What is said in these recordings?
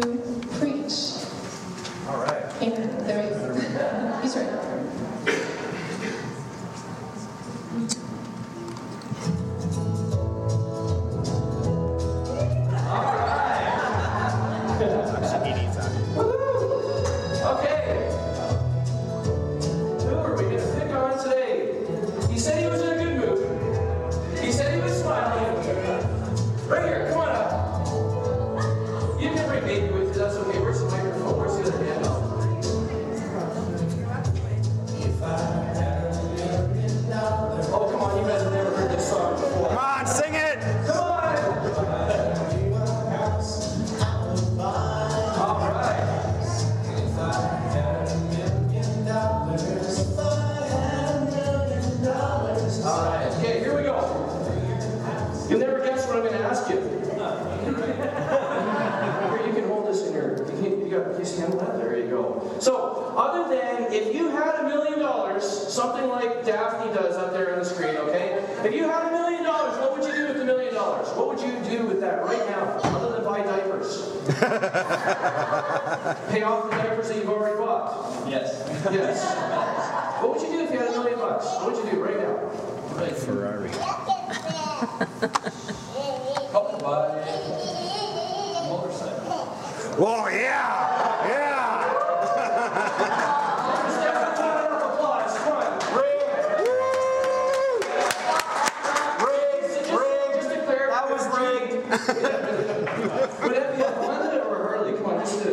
to preach. All right. In the right. He's right. If you had a million dollars, what would you do with the million dollars? What would you do with that right now, other than buy diapers? Pay off the diapers that you've already bought. Yes. Yes. What would you do if you had a million bucks? What would you do right now? Ferrari. Oh, Help to buy a motorcycle. Oh, yeah! Yeah! Step to round of applause. Come on. Rigged. Rigged. Just declare That was rigged. Would that be a Honda or a Harley? Come on, just to,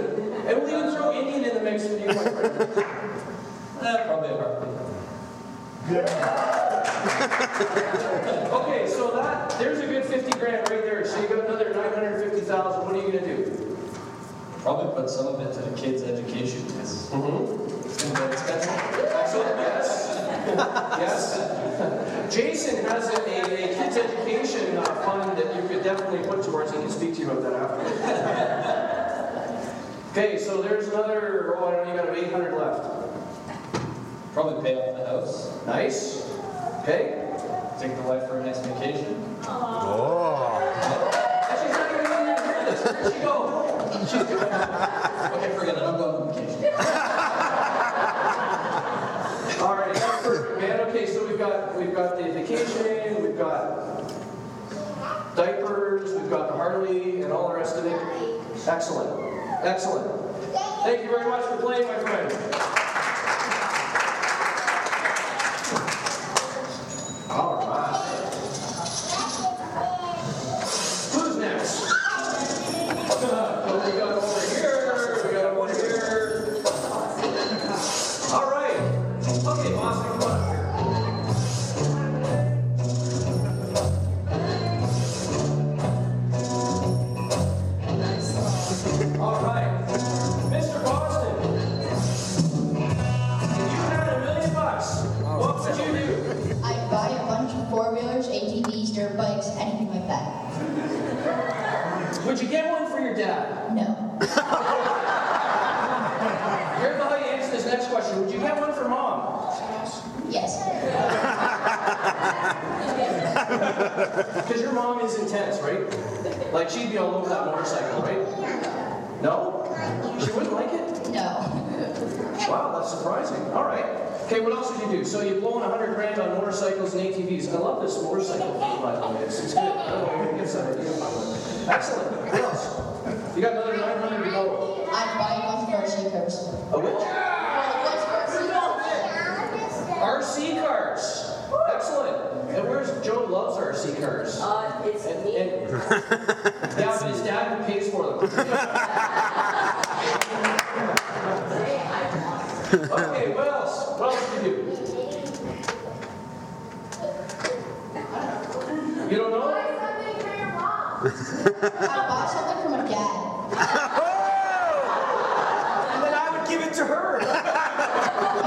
and we'll even throw Indian in the mix for you, my friend. Probably a Harley. Okay, so that there's a good 50 grand right there. So you got another 950,000. What are you gonna do? Probably put some of it to the kids' education because Mm-hmm. it's going to be expensive. Excellent. Yes. Yes. Jason has a, a, a kids education uh, fund that you could definitely put towards. He can speak to you about that after. okay, so there's another. Oh, I don't know. You got 800 left. Probably pay off the house. Nice. Okay. Take the wife for a nice vacation. Oh. She's not even in here to this. She go? Okay, forget it. I'm going on vacation. All right, that's perfect, man. Okay, so we've got we've got the vacation, we've got diapers, we've got the Harley, and all the rest of it. Excellent, excellent. Thank you very much for playing, my friend. Bikes, anything like that. Would you get one for your dad? No. Here's how you answer this next question. Would you get one for mom? Yes. Because your mom is intense, right? Like she'd be all over that motorcycle, right? No? She wouldn't like it? No. Wow, that's surprising. All right. Okay, what else would you do? So you've blown 100 grand on motorcycles and ATVs. I love this motorcycle thing, by the way. It's, it's good. I don't know where you get some idea. Excellent. What else? You got another 900 to go. I'm buying bunch of RC cars. A which? RC cars. Excellent. And where's Joe loves RC cars? Uh, it's And, me. and, yeah, but his dad who pays for them. Okay, what else? What else do you do? You don't know? I'd buy something for my dad. And then I would give it to her. how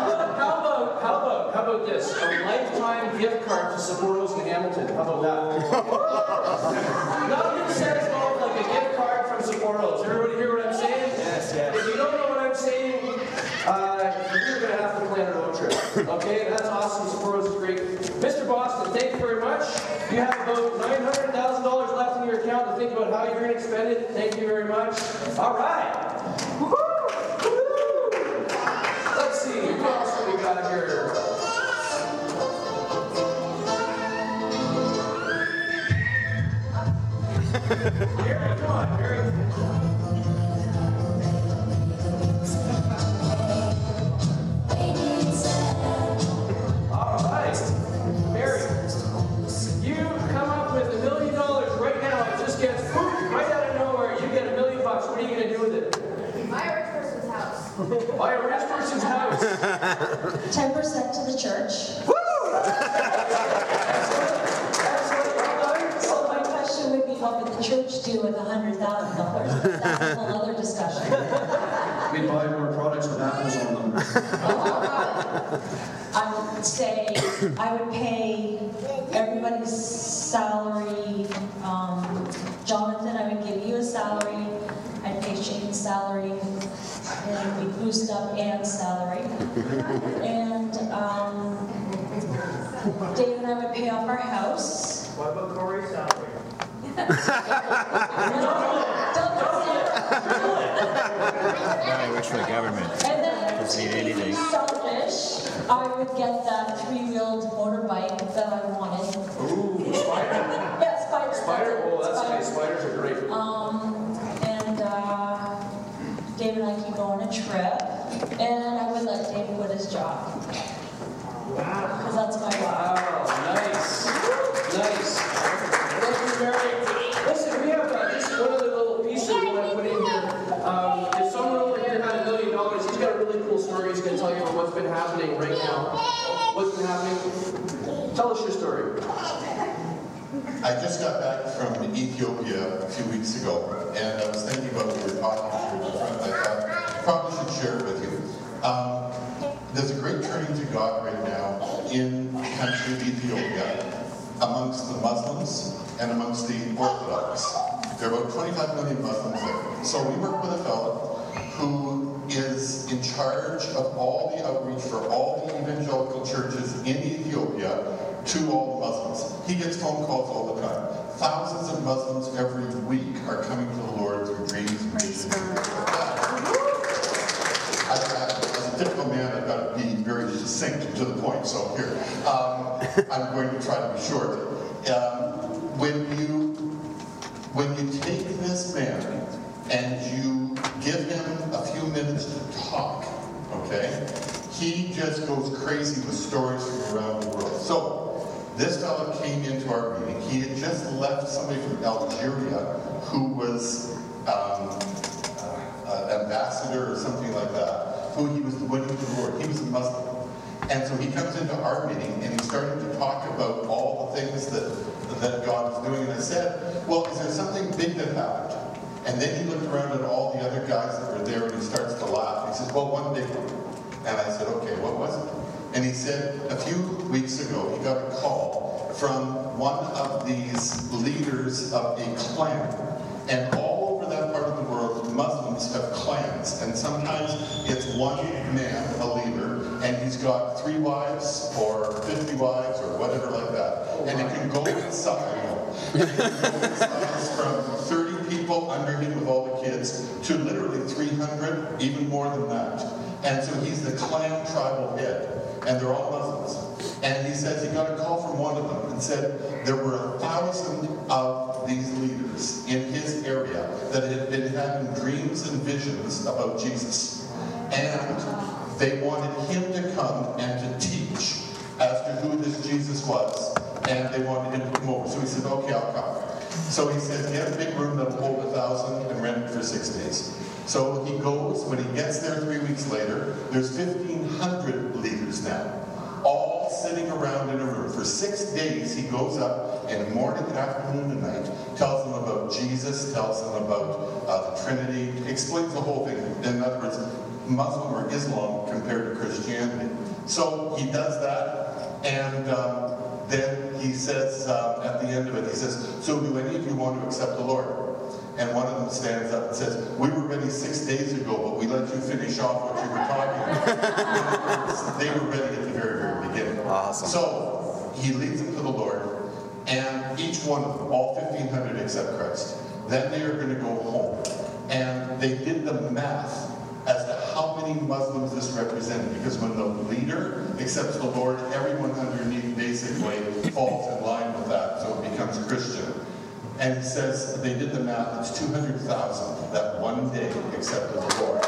about how about how about this? A lifetime gift card to Sapporo's in Hamilton. How about that? Nothing says no like a gift card from Sapporo's. Everybody hear what I'm saying? Yes, yes. If you don't know what I'm saying, uh, you're gonna have to plan a road trip. Okay, that's awesome. Sapporo's is great. Mr. Boston, thank you very much. You have about nine hundred thousand dollars left in your account to think about how you're gonna spend it. Thank you very much. All right. What would the church do with $100,000? That's a whole other discussion. We'd buy more products with apples on them. I would say, I would pay everybody's salary. Um, Jonathan, I would give you a salary. I'd pay Shane's salary. And we boost up Ann's salary. And um, Dave and I would pay off our house. What about Cory's salary? I wish for the government. And then Doesn't need to be anything. selfish, I would get that three-wheeled motorbike that I wanted. Ooh, spider. Yeah, spider. that's Spider, it, oh, that's spider. nice. Spiders are great. Um, and uh, Dave and I could go on a trip, and I would let Dave quit his job. Because that's my job. Wow, nice. Nice. Thank you, Mary. Listen, we have uh, just one other little piece that we want to put in here. Um, if someone over here had a million dollars, he's got a really cool story he's going to tell you about what's been happening right now. What's been happening? Tell us your story. I just got back from Ethiopia a few weeks ago, and I was thinking about what we were talking in front. I thought probably should share it with you. Um, there's a great turning to God right now in the country of Ethiopia amongst the Muslims and amongst the Orthodox. There are about 25 million Muslims there. So we work with a fellow who is in charge of all the outreach for all the evangelical churches in Ethiopia to all the Muslims. He gets phone calls all the time. Thousands of Muslims every week are coming to the Lord through dreams and visions. and things like that. I, I, as a typical man, I've got to be very succinct and to the point. So here, um, I'm going to try to be short. Um, when you when you take this man and you give him a few minutes to talk, okay, he just goes crazy with stories from around the world. So this fellow came into our meeting. He had just left somebody from Algeria who was um, uh, ambassador or something like that, who he was winning the Lord. He was a Muslim. And so he comes into our meeting and he's starting to talk about all the things that, that God is doing. And I said, well, is there something big that happened? And then he looked around at all the other guys that were there and he starts to laugh. He says, well, one one. And I said, okay, what was it? And he said, a few weeks ago, he got a call from one of these leaders of a clan. And all over that part of the world, Muslims have clans. And sometimes it's one man, a leader, and he's got three wives or 50 wives or whatever like that. And it can go in size. It can go in size from 30 people under him with all the kids to literally 300, even more than that. And so he's the clan tribal head. And they're all Muslims. And he says he got a call from one of them and said there were a thousand of these leaders in his area that had been having dreams and visions about Jesus. And they wanted him to come and to teach as to who this Jesus was. And they wanted him to come over. So he said, okay, I'll come. So he said, get a big room that'll hold a thousand and rent it for six days. So he goes, when he gets there three weeks later, there's 1,500 leaders now, all sitting around in a room. For six days, he goes up and morning, afternoon, and night, tells them about Jesus, tells them about uh, the Trinity, explains the whole thing. In other words, Muslim or Islam compared to Christianity. So he does that, and um, then he says, um, at the end of it, he says, so do any of you want to accept the Lord? And one of them stands up and says, we were ready six days ago, but we let you finish off what you were talking about. they were ready at the very, very beginning. Awesome. So he leads them to the Lord, and each one of them, all 1,500 accept Christ. Then they are going to go home. And they did the math as to how many Muslims this represented. Because when the leader accepts the Lord, everyone underneath basically falls in line with that, so it becomes Christian. And he says they did the math, it's 200,000 that one day accepted the Lord.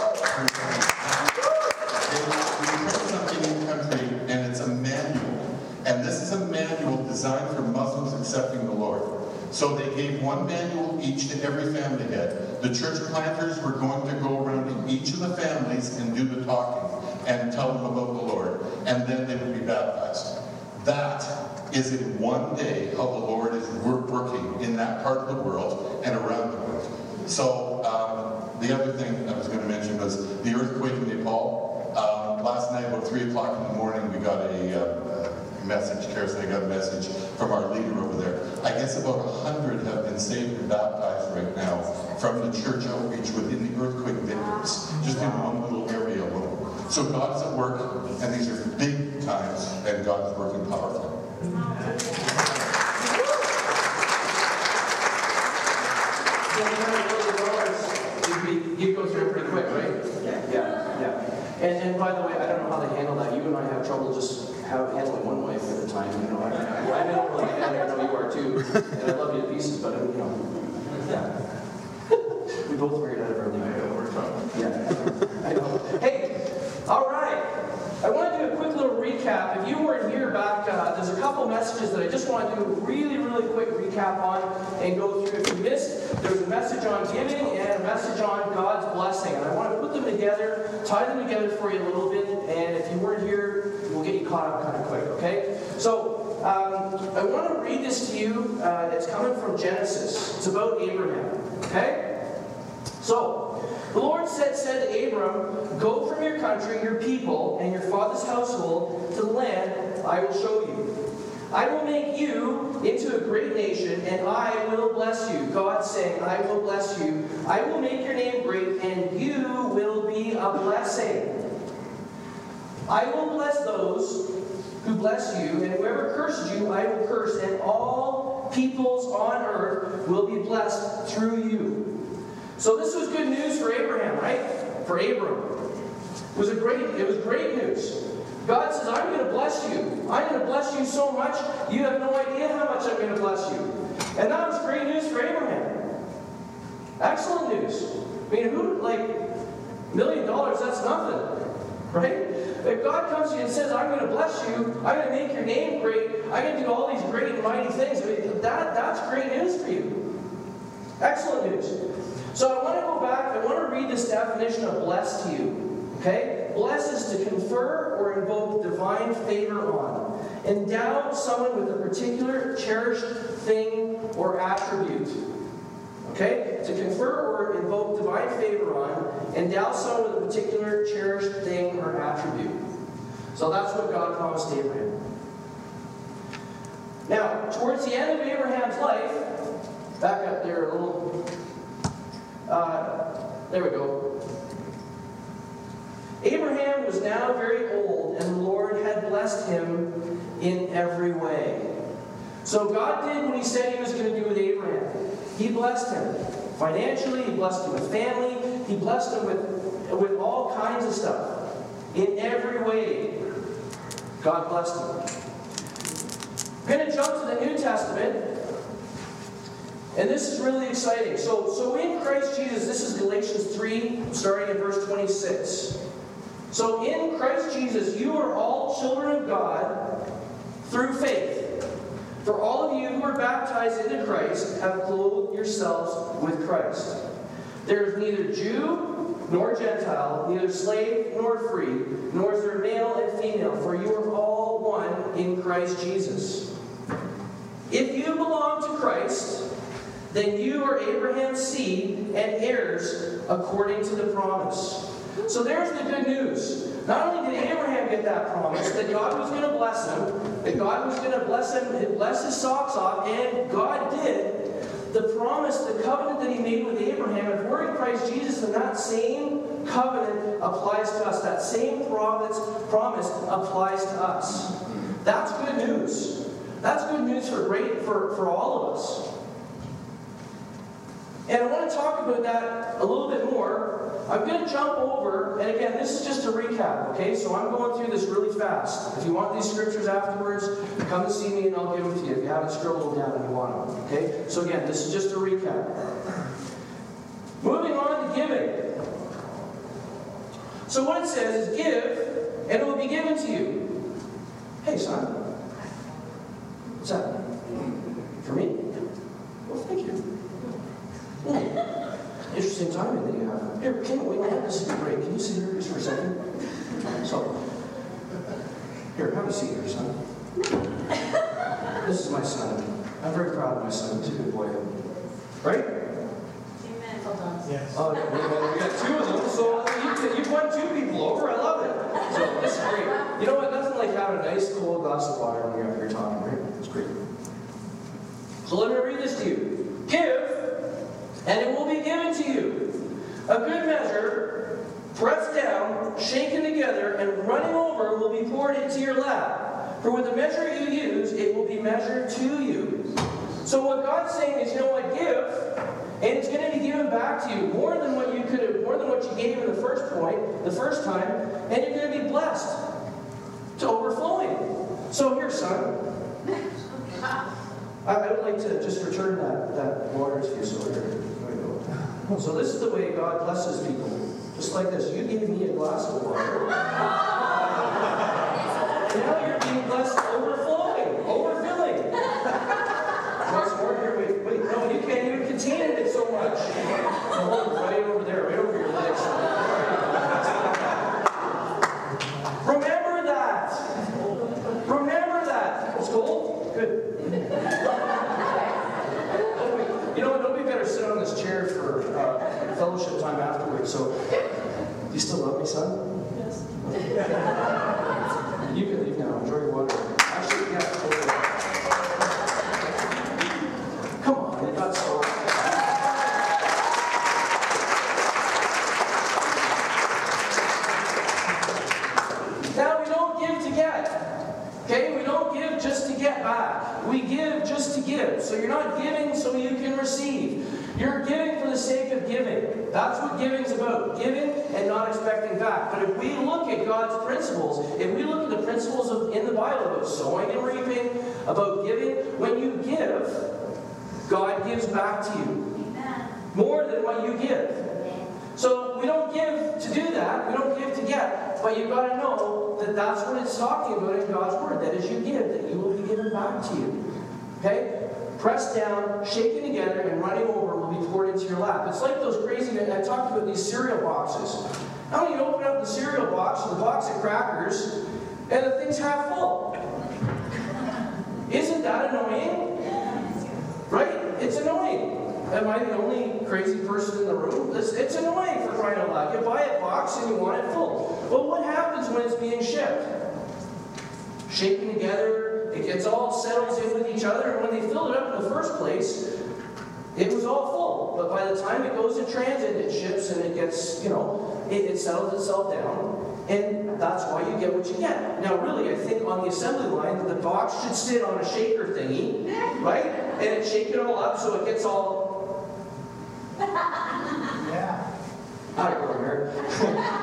Something in country, and it's a manual. And this is a manual designed for Muslims accepting the Lord. So they gave one manual each to every family head. The church planters were going to go around to each of the families and do the talking and tell them about the Lord, and then they would be baptized. That is in one day how the Lord is working in that part of the world and around the world. So um, the other thing I was going to mention was the earthquake in Nepal. Um, last night, about 3 o'clock in the morning, we got a, uh, message, and I got a message from our leader over there. I guess about 100 have been saved and baptized right now from the church outreach within the earthquake victims, just in one little area alone. So God's at work, and these are big times, and God's working powerfully. And, and by the way, I don't know how they handle that. You and I have trouble just have, handling one wife at a time, you know. I, I don't really get that, I know you are too. And I love you to pieces, but, you know, yeah. We both figured out everything. I know. Yeah, I know. Hey, all right. I want to do a quick little recap. If you weren't here back, uh, there's a couple messages that I just want to do a really, really quick recap on and go through. If you missed, there's a message on giving and a message on God's blessing. And I want to put them together, tie them together for you a little bit. And if you weren't here, we'll get you caught up kind of quick, okay? So um, I want to read this to you. Uh, it's coming from Genesis. It's about Abraham, okay? So, the Lord said, said to Abram, Go from your country, your people, and your father's household to the land I will show you. I will make you into a great nation, and I will bless you. God saying, I will bless you. I will make your name great, and you will be a blessing. I will bless those who bless you, and whoever curses you, I will curse, and all peoples on earth will be blessed through you. So this was good news for Abraham, right? For Abram. It was a great, it was great news. God says, I'm going to bless you. I'm going to bless you so much, you have no idea how much I'm going to bless you. And that was great news for Abraham. Excellent news. I mean, who, like, million dollars, that's nothing. Right? If God comes to you and says, I'm going to bless you, I'm going to make your name great, I'm going to do all these great and mighty things, I mean, that, that's great news for you. Excellent news. So I want to go back, I want to read this definition of blessed to you. Okay? Bless is to confer or invoke divine favor on. Endow someone with a particular cherished thing or attribute. Okay? To confer or invoke divine favor on, endow someone with a particular cherished thing or attribute. So that's what God promised Abraham. Now, towards the end of Abraham's life, back up there a little uh, there we go. Abraham was now very old, and the Lord had blessed him in every way. So God did what He said He was going to do with Abraham. He blessed him financially, He blessed him with family, He blessed him with, with all kinds of stuff. In every way, God blessed him. I'm going to jump to the New Testament. And this is really exciting. So, so in Christ Jesus, this is Galatians 3, starting in verse 26. So in Christ Jesus, you are all children of God through faith. For all of you who are baptized into Christ have clothed yourselves with Christ. There is neither Jew nor Gentile, neither slave nor free, nor is there male and female, for you are all one in Christ Jesus. If you belong to Christ, then you are Abraham's seed and heirs according to the promise. So there's the good news. Not only did Abraham get that promise that God was going to bless him, that God was going to bless him, bless his socks off, and God did. The promise, the covenant that he made with Abraham, if we're in Christ Jesus, then that same covenant applies to us. That same promise, promise applies to us. That's good news. That's good news for great for, for all of us. And I want to talk about that a little bit more. I'm going to jump over, and again, this is just a recap, okay? So I'm going through this really fast. If you want these scriptures afterwards, come and see me and I'll give them to you if you haven't scribbled them down and you want them, okay? So again, this is just a recap. Moving on to giving. So what it says is give, and it will be given to you. Hey, son. What's that? For me? Well, thank you. Hmm. Interesting timing that you have. Here, can we, oh, this is great. Can you sit here just for a second? So, here, have a seat here, son. This is my son. I'm very proud of my son. He's a good boy. Right? Yes. Oh, we got, we got two of them, so you, you've won two people over. I love it. So this is great. You know what? Nothing like having a nice cold glass of water when you're up here talking, right? It's great. So let me read this to you. Give, and it will be given to you. A good measure, pressed down, shaken together, and running over will be poured into your lap. For with the measure you use, it will be measured to you. So what God's saying is, you know what, give, and it's going to be given back to you more than what you could have, more than what you gave in the first point, the first time, and you're going to be blessed to overflowing. So here, son. I, I would like to just return that, that water to you, so here, here we go. So this is the way God blesses people. Just like this. You gave me a glass of water. now you're being blessed overflowing, overfilling. Want some more? Here, wait, wait. No, you can't even contain it it's so much. No, hold it right over there, right over your legs. Remember that. Remember that. It's cold? Good. You know what? Nobody better sit on this chair for uh, fellowship So, you still love me, son? Yes. You can leave now. Enjoy your water. Actually, yeah. totally. Come on, it got so. Now we don't give to get. Okay, we don't give just to get back. We give just to give. So you're not giving so you can receive. You're giving for the sake of giving. That's what giving's about. Giving and not expecting back. But if we look at God's principles, if we look at the principles of, in the Bible about sowing and reaping, about giving, when you give, God gives back to you more than what you give. So we don't give to do that. We don't give to get. But you've got to know that that's what it's talking about in God's Word. That as you give, that you will be given back to you. Okay? Pressed down, shaken together, and running over will be poured into your lap. It's like those crazy, I talked about these cereal boxes. How many open up the cereal box with a box of crackers, and the thing's half full? Isn't that annoying? Right? It's annoying. Am I the only crazy person in the room? It's, it's annoying for crying out loud. You buy a box and you want it full. But what happens when it's being shipped? Shaken together, it gets all settles in with each other, and when they filled it up in the first place, it was all full. But by the time it goes in transit, it ships and it gets, you know, it, it settles itself down. And that's why you get what you get. Now, really, I think on the assembly line, the box should sit on a shaker thingy, right? And it shake it all up so it gets all Yeah. out of here.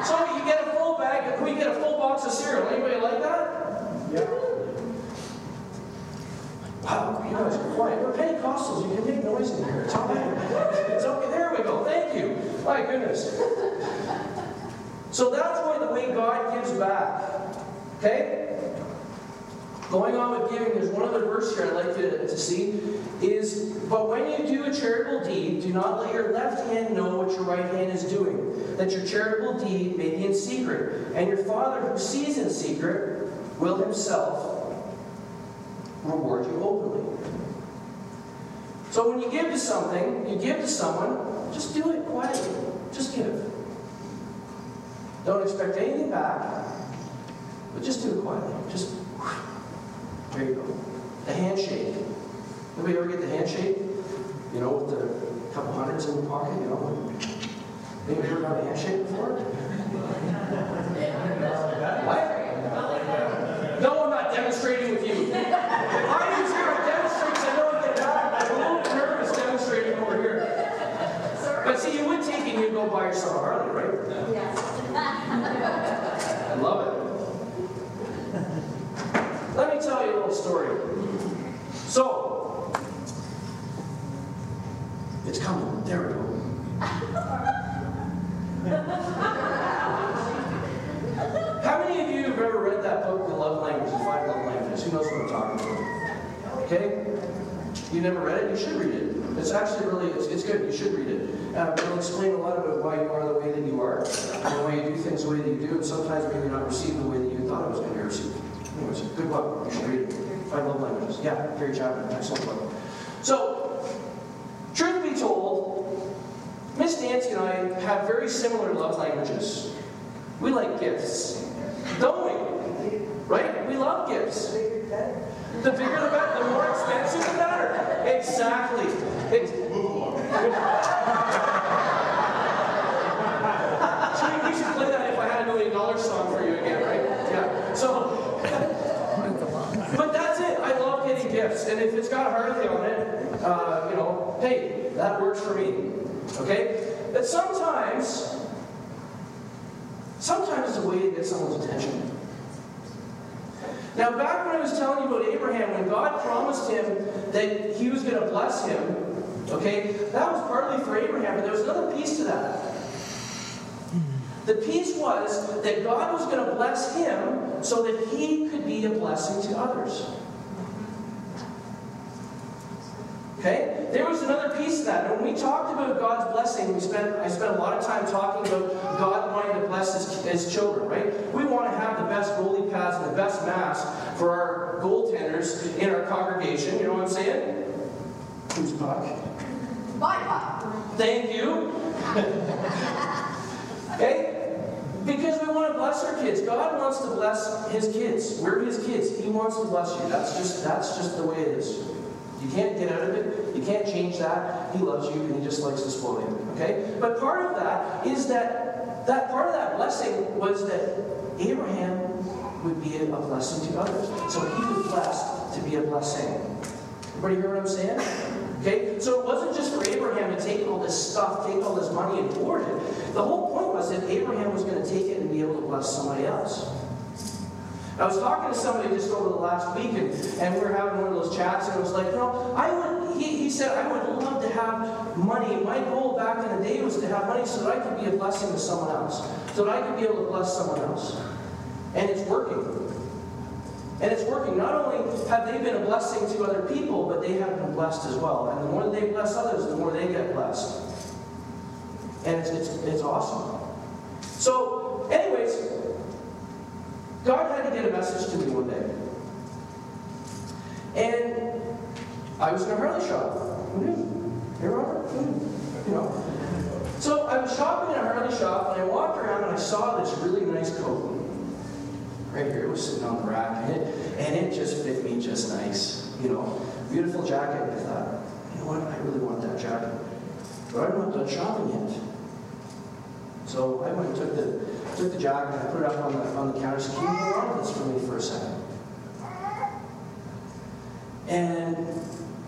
so you get a full bag, we get a full box of cereal. Anybody like that? Yeah. Wow, you guys are quiet. We're Pentecostals. You can make noise in here. It's okay. It's okay. There we go. Thank you. My goodness. So that's why the way God gives back. Okay? Going on with giving, there's one other verse here I'd like you to, to see. Is but when you do a charitable deed, do not let your left hand know what your right hand is doing, that your charitable deed may be in secret, and your Father who sees in secret will himself reward you openly. So when you give to something, you give to someone, just do it quietly. Just give. Don't expect anything back, but just do it quietly. Just there you go. The handshake. Anybody ever get the handshake? You know, with the couple hundreds in the pocket, you know? Anybody ever got a handshake before? What? No, I'm not demonstrating with you. If I use here to demonstrate, I know I get back. I'm a little nervous demonstrating over here. But see, you would take it and you'd go buy yourself a Harley, right? I love it. Let me tell you a little story. So, it's coming. There we go. How many of you have ever read that book, The Love Languages, Five Love Languages? Who knows what I'm talking about? Okay? You never read it? You should read it. It's actually really, it's, it's good. You should read it. Uh, it'll explain a lot about why you are the way that you are, and why you do things the way that you do, and sometimes maybe not received the way that you thought it was going to be received. Anyways, good book. You should read it. Five Love Languages. Yeah, Gary Chapman. Excellent book. So, truth be told, Miss Nancy and I have very similar love languages. We like gifts, don't we? Right? We love gifts. The bigger the better, the more expensive the better. Exactly. It's, Along. We should play that if I had a million dollar song for you again, right? Yeah. So, but that's it. I love getting gifts, and if it's got Harley on it, uh, you know, hey, that works for me. Okay. But sometimes, sometimes it's a way to get someone's attention. Now, back when I was telling you about Abraham, when God promised him that he was going to bless him, okay, that was partly for Abraham, but there was another piece to that. The piece was that God was going to bless him so that he could be a blessing to others. Okay? There was another piece to that. When we talked about God's blessing, we spent I spent a lot of time talking about God wanting to bless his, his children, right? We want to have the best goalie pads and the best masks for our goaltenders in our congregation. You know what I'm saying? Who's puck? My pop. Thank you. okay? Because we want to bless our kids. God wants to bless his kids. We're his kids. He wants to bless you. That's just that's just the way it is. You can't get out of it. You can't change that. He loves you and he just likes to spoil you. Okay? But part of that is that that part of that blessing was that Abraham would be a blessing to others. So he was blessed to be a blessing. Everybody hear what I'm saying? Okay? So it wasn't just for Abraham to take all this stuff, take all this money and hoard it. The whole point was that Abraham was going to take it and be able to bless somebody else. I was talking to somebody just over the last week, and, and we were having one of those chats, and it was like, you know, I would, he, he said, I would love to have money. My goal back in the day was to have money so that I could be a blessing to someone else, so that I could be able to bless someone else. And it's working. And it's working. Not only have they been a blessing to other people, but they have been blessed as well. And the more that they bless others, the more they get blessed. And it's, it's, it's awesome. So, anyways, God had to get a message to me one day. And I was in a Harley shop. Who knew? Hey, Robert? Who knew? You know. So I was shopping in a Harley shop, and I walked around and I saw this really nice coat. Right here, it was sitting on the rack, and it, and it just fit me just nice. You know, beautiful jacket. I thought, you know what? I really want that jacket. But I'm not done shopping yet. So I went and took the took the jacket and I put it up on the on the counter. Said, "Can you to this for me for a second? And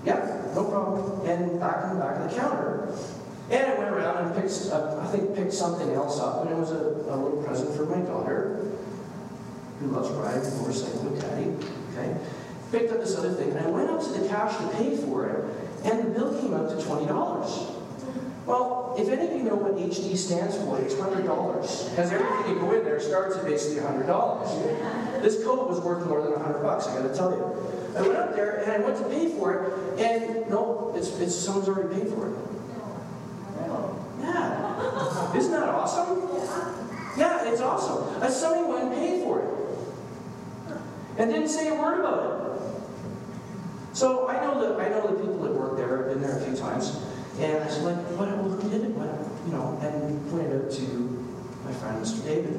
yeah, no problem. And back in the back of the counter. And I went around and picked, uh, I think, picked something else up, and it was a, a little present for my daughter, who loves riding a motorcycle with Daddy. Okay, picked up this other thing, and I went up to the cash to pay for it, and the bill came out to twenty dollars. Well, if any of you know what HD stands for, it's hundred dollars. Because everything you go in there starts at basically hundred dollars. This coat was worth more than hundred bucks, I gotta tell you. I went up there and I went to pay for it, and no, it's, it's someone's already paid for it. Yeah. Isn't that awesome? Yeah, it's awesome. Somebody went and paid for it. And didn't say a word about it. So I know that I know the people that work there. I've been there a few times. And I said, like, what, well, who did it? What, you know, and pointed out to my friend, Mr. David.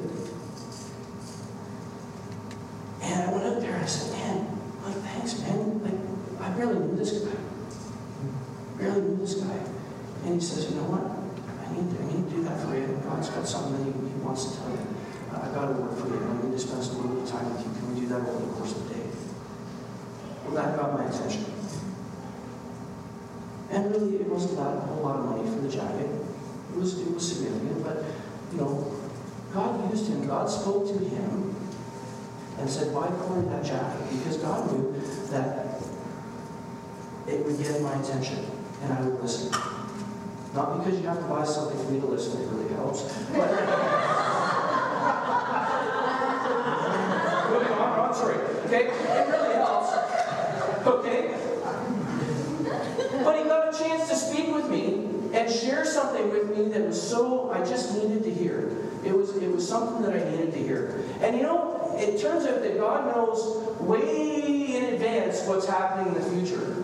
And I went up there and I said, man, like, thanks, man. Like, I barely knew this guy. Barely knew this guy. And he says, you know what? I need to, I need to do that for you. God's got something that he, he wants to tell you. Uh, I got to work for you. I need to spend some little time with you. Do that over the course of the day? Well, that got my attention. And really, it wasn't that a whole lot of money for the jacket. It was, it was significant, but, you know, God used him. God spoke to him and said, why coin that jacket? Because God knew that it would get my attention and I would listen. Not because you have to buy something for me to listen, it really helps. But Okay? It really helps. Okay? But he got a chance to speak with me and share something with me that was so I just needed to hear. It was it was something that I needed to hear. And you know, it turns out that God knows way in advance what's happening in the future.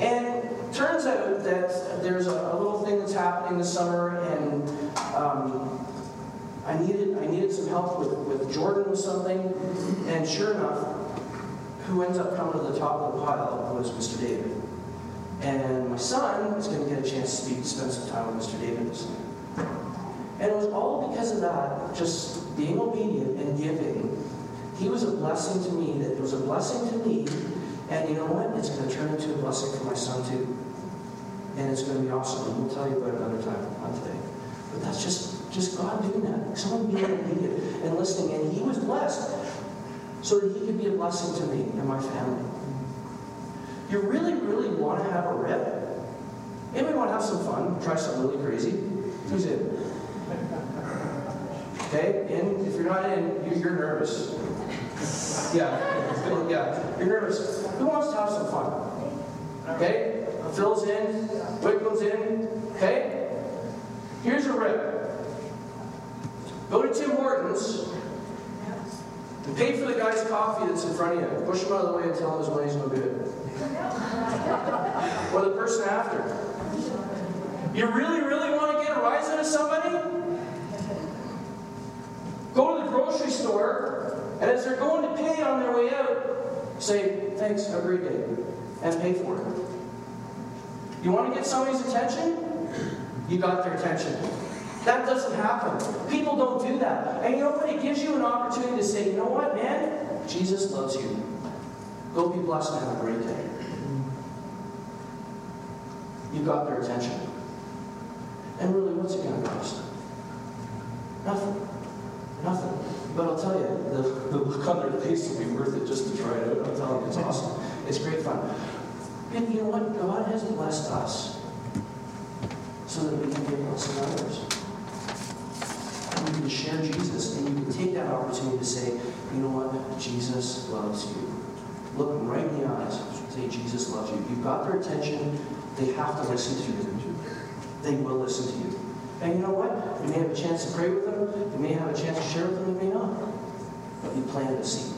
And turns out that there's a, a little thing that's happening this summer, and um, I needed I needed some help with, with Jordan with something. And sure enough, who ends up coming to the top of the pile was Mr. David. And my son is going to get a chance to speak, spend some time with Mr. David this night. And it was all because of that, just being obedient and giving. He was a blessing to me. That it was a blessing to me. And you know what? It's going to turn into a blessing for my son too. And it's going to be awesome. And we'll tell you about it another time, not today. But that's just just God doing that. Someone being obedient and listening. And he was blessed so that he could be a blessing to me and my family. You really, really want to have a rip? Anybody want to have some fun? Try something really crazy? Who's in? Okay, in. If you're not in, you- you're nervous. Yeah, yeah, you're nervous. Who wants to have some fun? Okay, Phil's in, Wickham's in. Okay, here's a rip. Go to Tim Hortons and pay for the guy's coffee that's in front of you. Push him out of the way and tell him his money's no good. Or the person after. You really, really want to get a rise out of somebody? Go to the grocery store, and as they're going to pay on their way out, say, thanks, have a great day, and pay for it. You want to get somebody's attention? You got their attention. That doesn't happen. People don't do that. And you know what? It gives you an opportunity to say, you know what, man? Jesus loves you. Go be blessed and have a great day. You got their attention. And really, what's it going to cost? Nothing. Nothing. But I'll tell you, the, the look on their face will be worth it just to try it out. I'm telling you, it's awesome. It's great fun. And you know what? God has blessed us so that we can be a blessing to others. Share Jesus, and you can take that opportunity to say, you know what? Jesus loves you. Look right in the eyes. Say, Jesus loves you. You've got their attention. They have to listen to you. They will listen to you. And you know what? You may have a chance to pray with them. You may have a chance to share with them. You may not. But you planted a seed.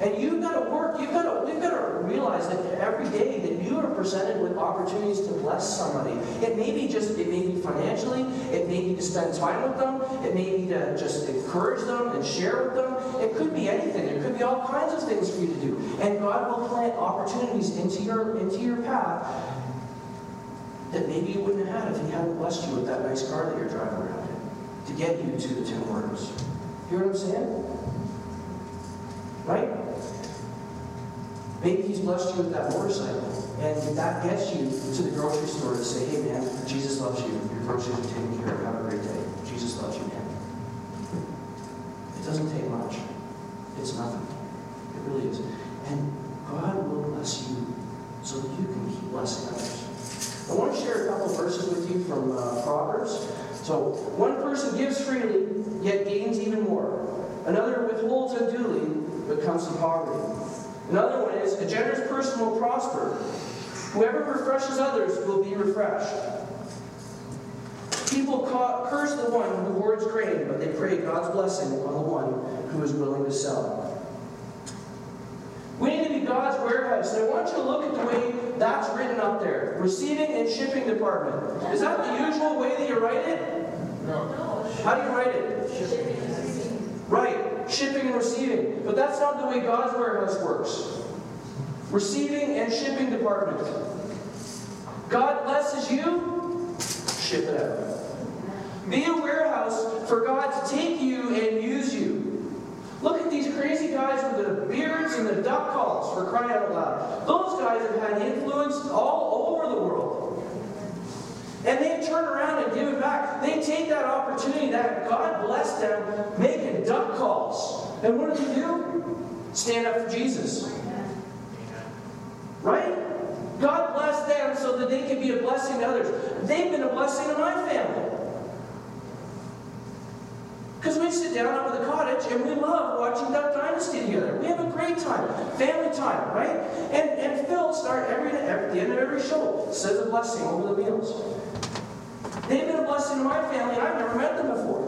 And you've got to work. You've got to, we've got to realize that every day that you are presented with opportunities to bless somebody. It may be just, it may be financially. It may be to spend time with them. It may be to just encourage them and share with them. It could be anything. There could be all kinds of things for you to do. And God will plant opportunities into your into your path that maybe you wouldn't have had if He hadn't blessed you with that nice car that you're driving around in to get you to the Tim Hortons. Hear what I'm saying? Right? Maybe He's blessed you with that motorcycle, and that gets you to the grocery store to say, "Hey, man, Jesus loves you. Your groceries are taken care of. Have a great day. Jesus loves you, man." It doesn't take much. It's nothing. It really is. And God will bless you so that you can keep blessing others. I want to share a couple verses with you from uh, Proverbs. So, one person gives freely, yet gains even more. Another withholds unduly, but comes to poverty. Another one is a generous person will prosper. Whoever refreshes others will be refreshed. People ca- curse the one who hoards grain, but they pray God's blessing on the one who is willing to sell. We need to be God's warehouse. And I want you to look at the way that's written up there. Receiving and shipping department. Is that the usual way that you write it? No. How do you write it? Right. Shipping and receiving. But that's not the way God's warehouse works. Receiving and shipping department. God blesses you, ship it out. Be a warehouse for God to take you and use you. Look at these crazy guys with the beards and the duck calls for crying out loud. Those guys have had influence all over the world. And they turn around and give it back. They take that opportunity that God blessed them making duck calls. And what do they do? Stand up for Jesus. Right? God blessed them so that they could be a blessing to others. They've been a blessing to my family. Because we sit down at the cottage and we love watching Duck Dynasty together. We have a great time, family time, right? And and Phil start every at the end of every show says a blessing over the meals. They've been a blessing to my family, I've never met them before.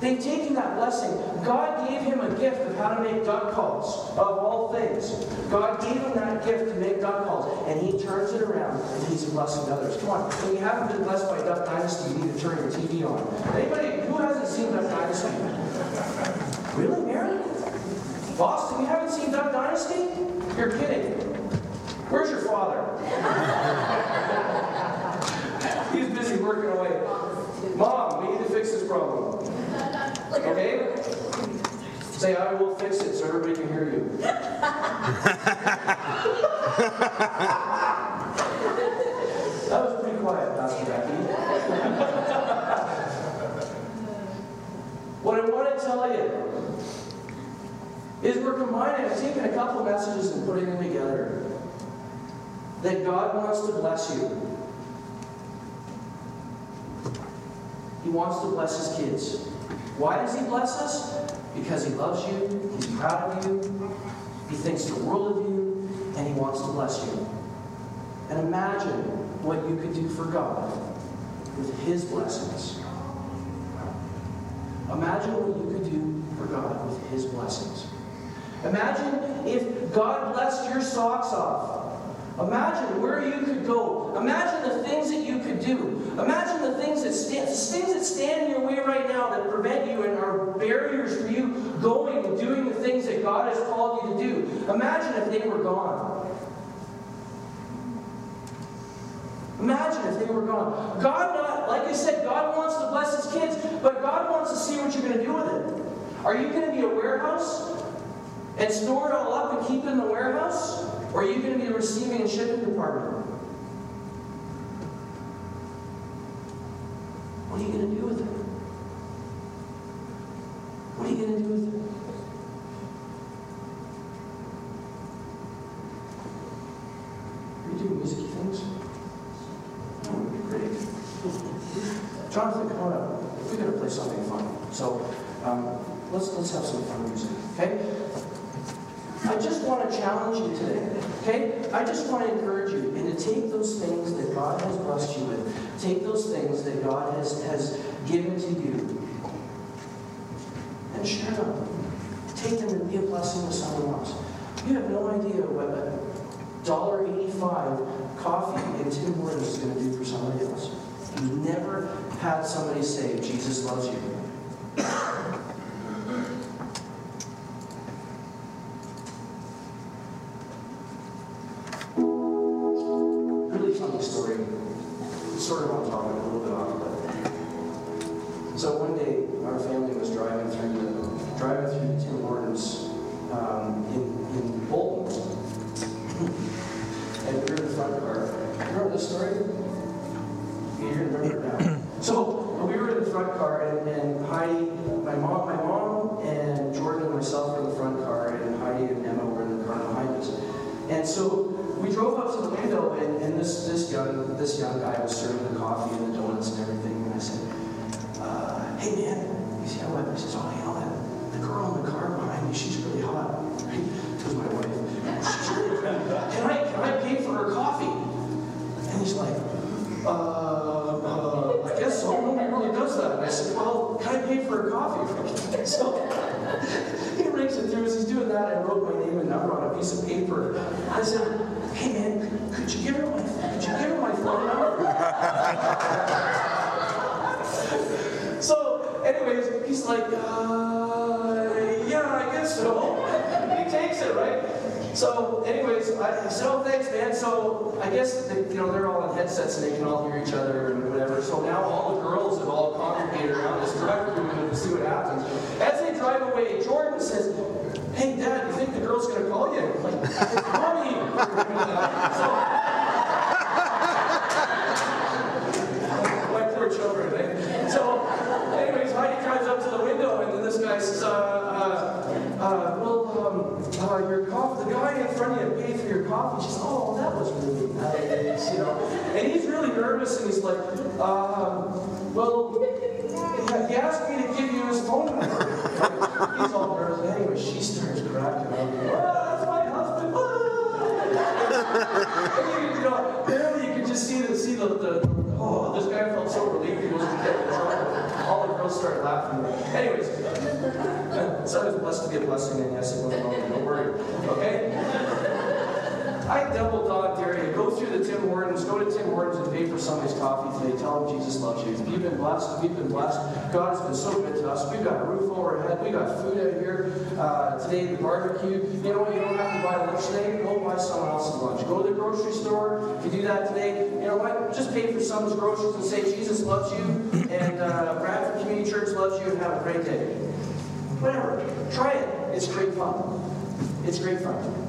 They've taken that blessing. God gave him a gift of how to make duck calls, of all things. God gave him that gift to make duck calls, and he turns it around and he's blessing others. Come on, when you haven't been blessed by Duck Dynasty, you need to turn your TV on. Anybody who hasn't seen Duck Dynasty? Really, Mary? Boston, you haven't seen Duck Dynasty? You're kidding. Where's your father? He's busy working away. Mom, we need to fix this problem. Okay? Say, I will fix it so everybody can hear you. that was pretty quiet, Pastor Becky. what I want to tell you is we're combining, I've taken a couple messages and putting them together. That God wants to bless you. He wants to bless his kids. Why does he bless us? Because he loves you, he's proud of you, he thinks the world of you, and he wants to bless you. And imagine what you could do for God with his blessings. Imagine what you could do for God with his blessings. Imagine if God blessed your socks off. Imagine where you could go. Imagine the things that you could do. Imagine the things that stand, things that stand in your way right now that prevent you and are barriers for you going and doing the things that God has called you to do. Imagine if they were gone. Imagine if they were gone. God not, like I said, God wants to bless his kids, but God wants to see what you're going to do with it. Are you going to be a warehouse and store it all up and keep it in the warehouse? Or are you going to be the receiving and shipping department? What are you going to do with it? What are you going to do with it? Are you doing music things? Oh, great. Jonathan, come on up. We're going to play something fun. So um, let's let's have some fun music, okay? I just want to challenge you today, okay? I just want to encourage you and to take those things that God has blessed you with, take those things that God has, has given to you, and share them. Take them and be a blessing to someone else. You have no idea what a dollar eighty-five coffee in Tim Hortons is going to do for somebody else. You've never had somebody say, Jesus loves you. And so we drove up to the window, and, and this this young this young guy was serving the coffee and the donuts and everything. And I said, uh, "Hey man," he said, "What?" He says, "Oh, that the girl in the car behind me, she's really hot." Right? My wife. She's really. Can I can I pay for her coffee? And he's like, uh, uh, I guess so. Nobody really does that. And I said, Well, can I pay for her coffee? so he rings it through. As I wrote my name and number on a piece of paper. I said, Hey man, could you give her my could you give my phone number? so, anyways, he's like, uh, yeah, I guess so. he takes it, right? So, anyways, I said, oh, thanks, man. So, I guess, they, you know, they're all on headsets and they can all hear each other and whatever. So now all the girls have all congregated around this truck to see what happens. As they drive away, Jordan says, hey, Dad, you think the girl's going to call you? I'm like, me. So, my poor children, eh? So, anyways, Heidi drives up to the window, and then this guy says, uh, uh, uh, well, um, uh, your coffee, the guy in front of you paid for your coffee. She says, oh, that was really nice, you know. And he's really nervous, and he's like, uh, well, start laughing. Anyways, it's always blessed to be a blessing, and yes, it will. Don't worry. Okay? I double dog dare you. Go through the Tim Hortons. Go to Tim Hortons and pay for somebody's coffee today. Tell them Jesus loves you. You've been blessed. We've been blessed. God has been so good to us. We've got a roof over our head. We got food out here uh, today. The barbecue. You know what? You don't have to buy lunch today. Go buy someone else's lunch. Go to the grocery store. If you do that today, you know what? Just pay for someone's groceries and say Jesus loves you and uh, Bradford Community Church loves you and have a great day. Whatever. Try it. It's great fun. It's great fun.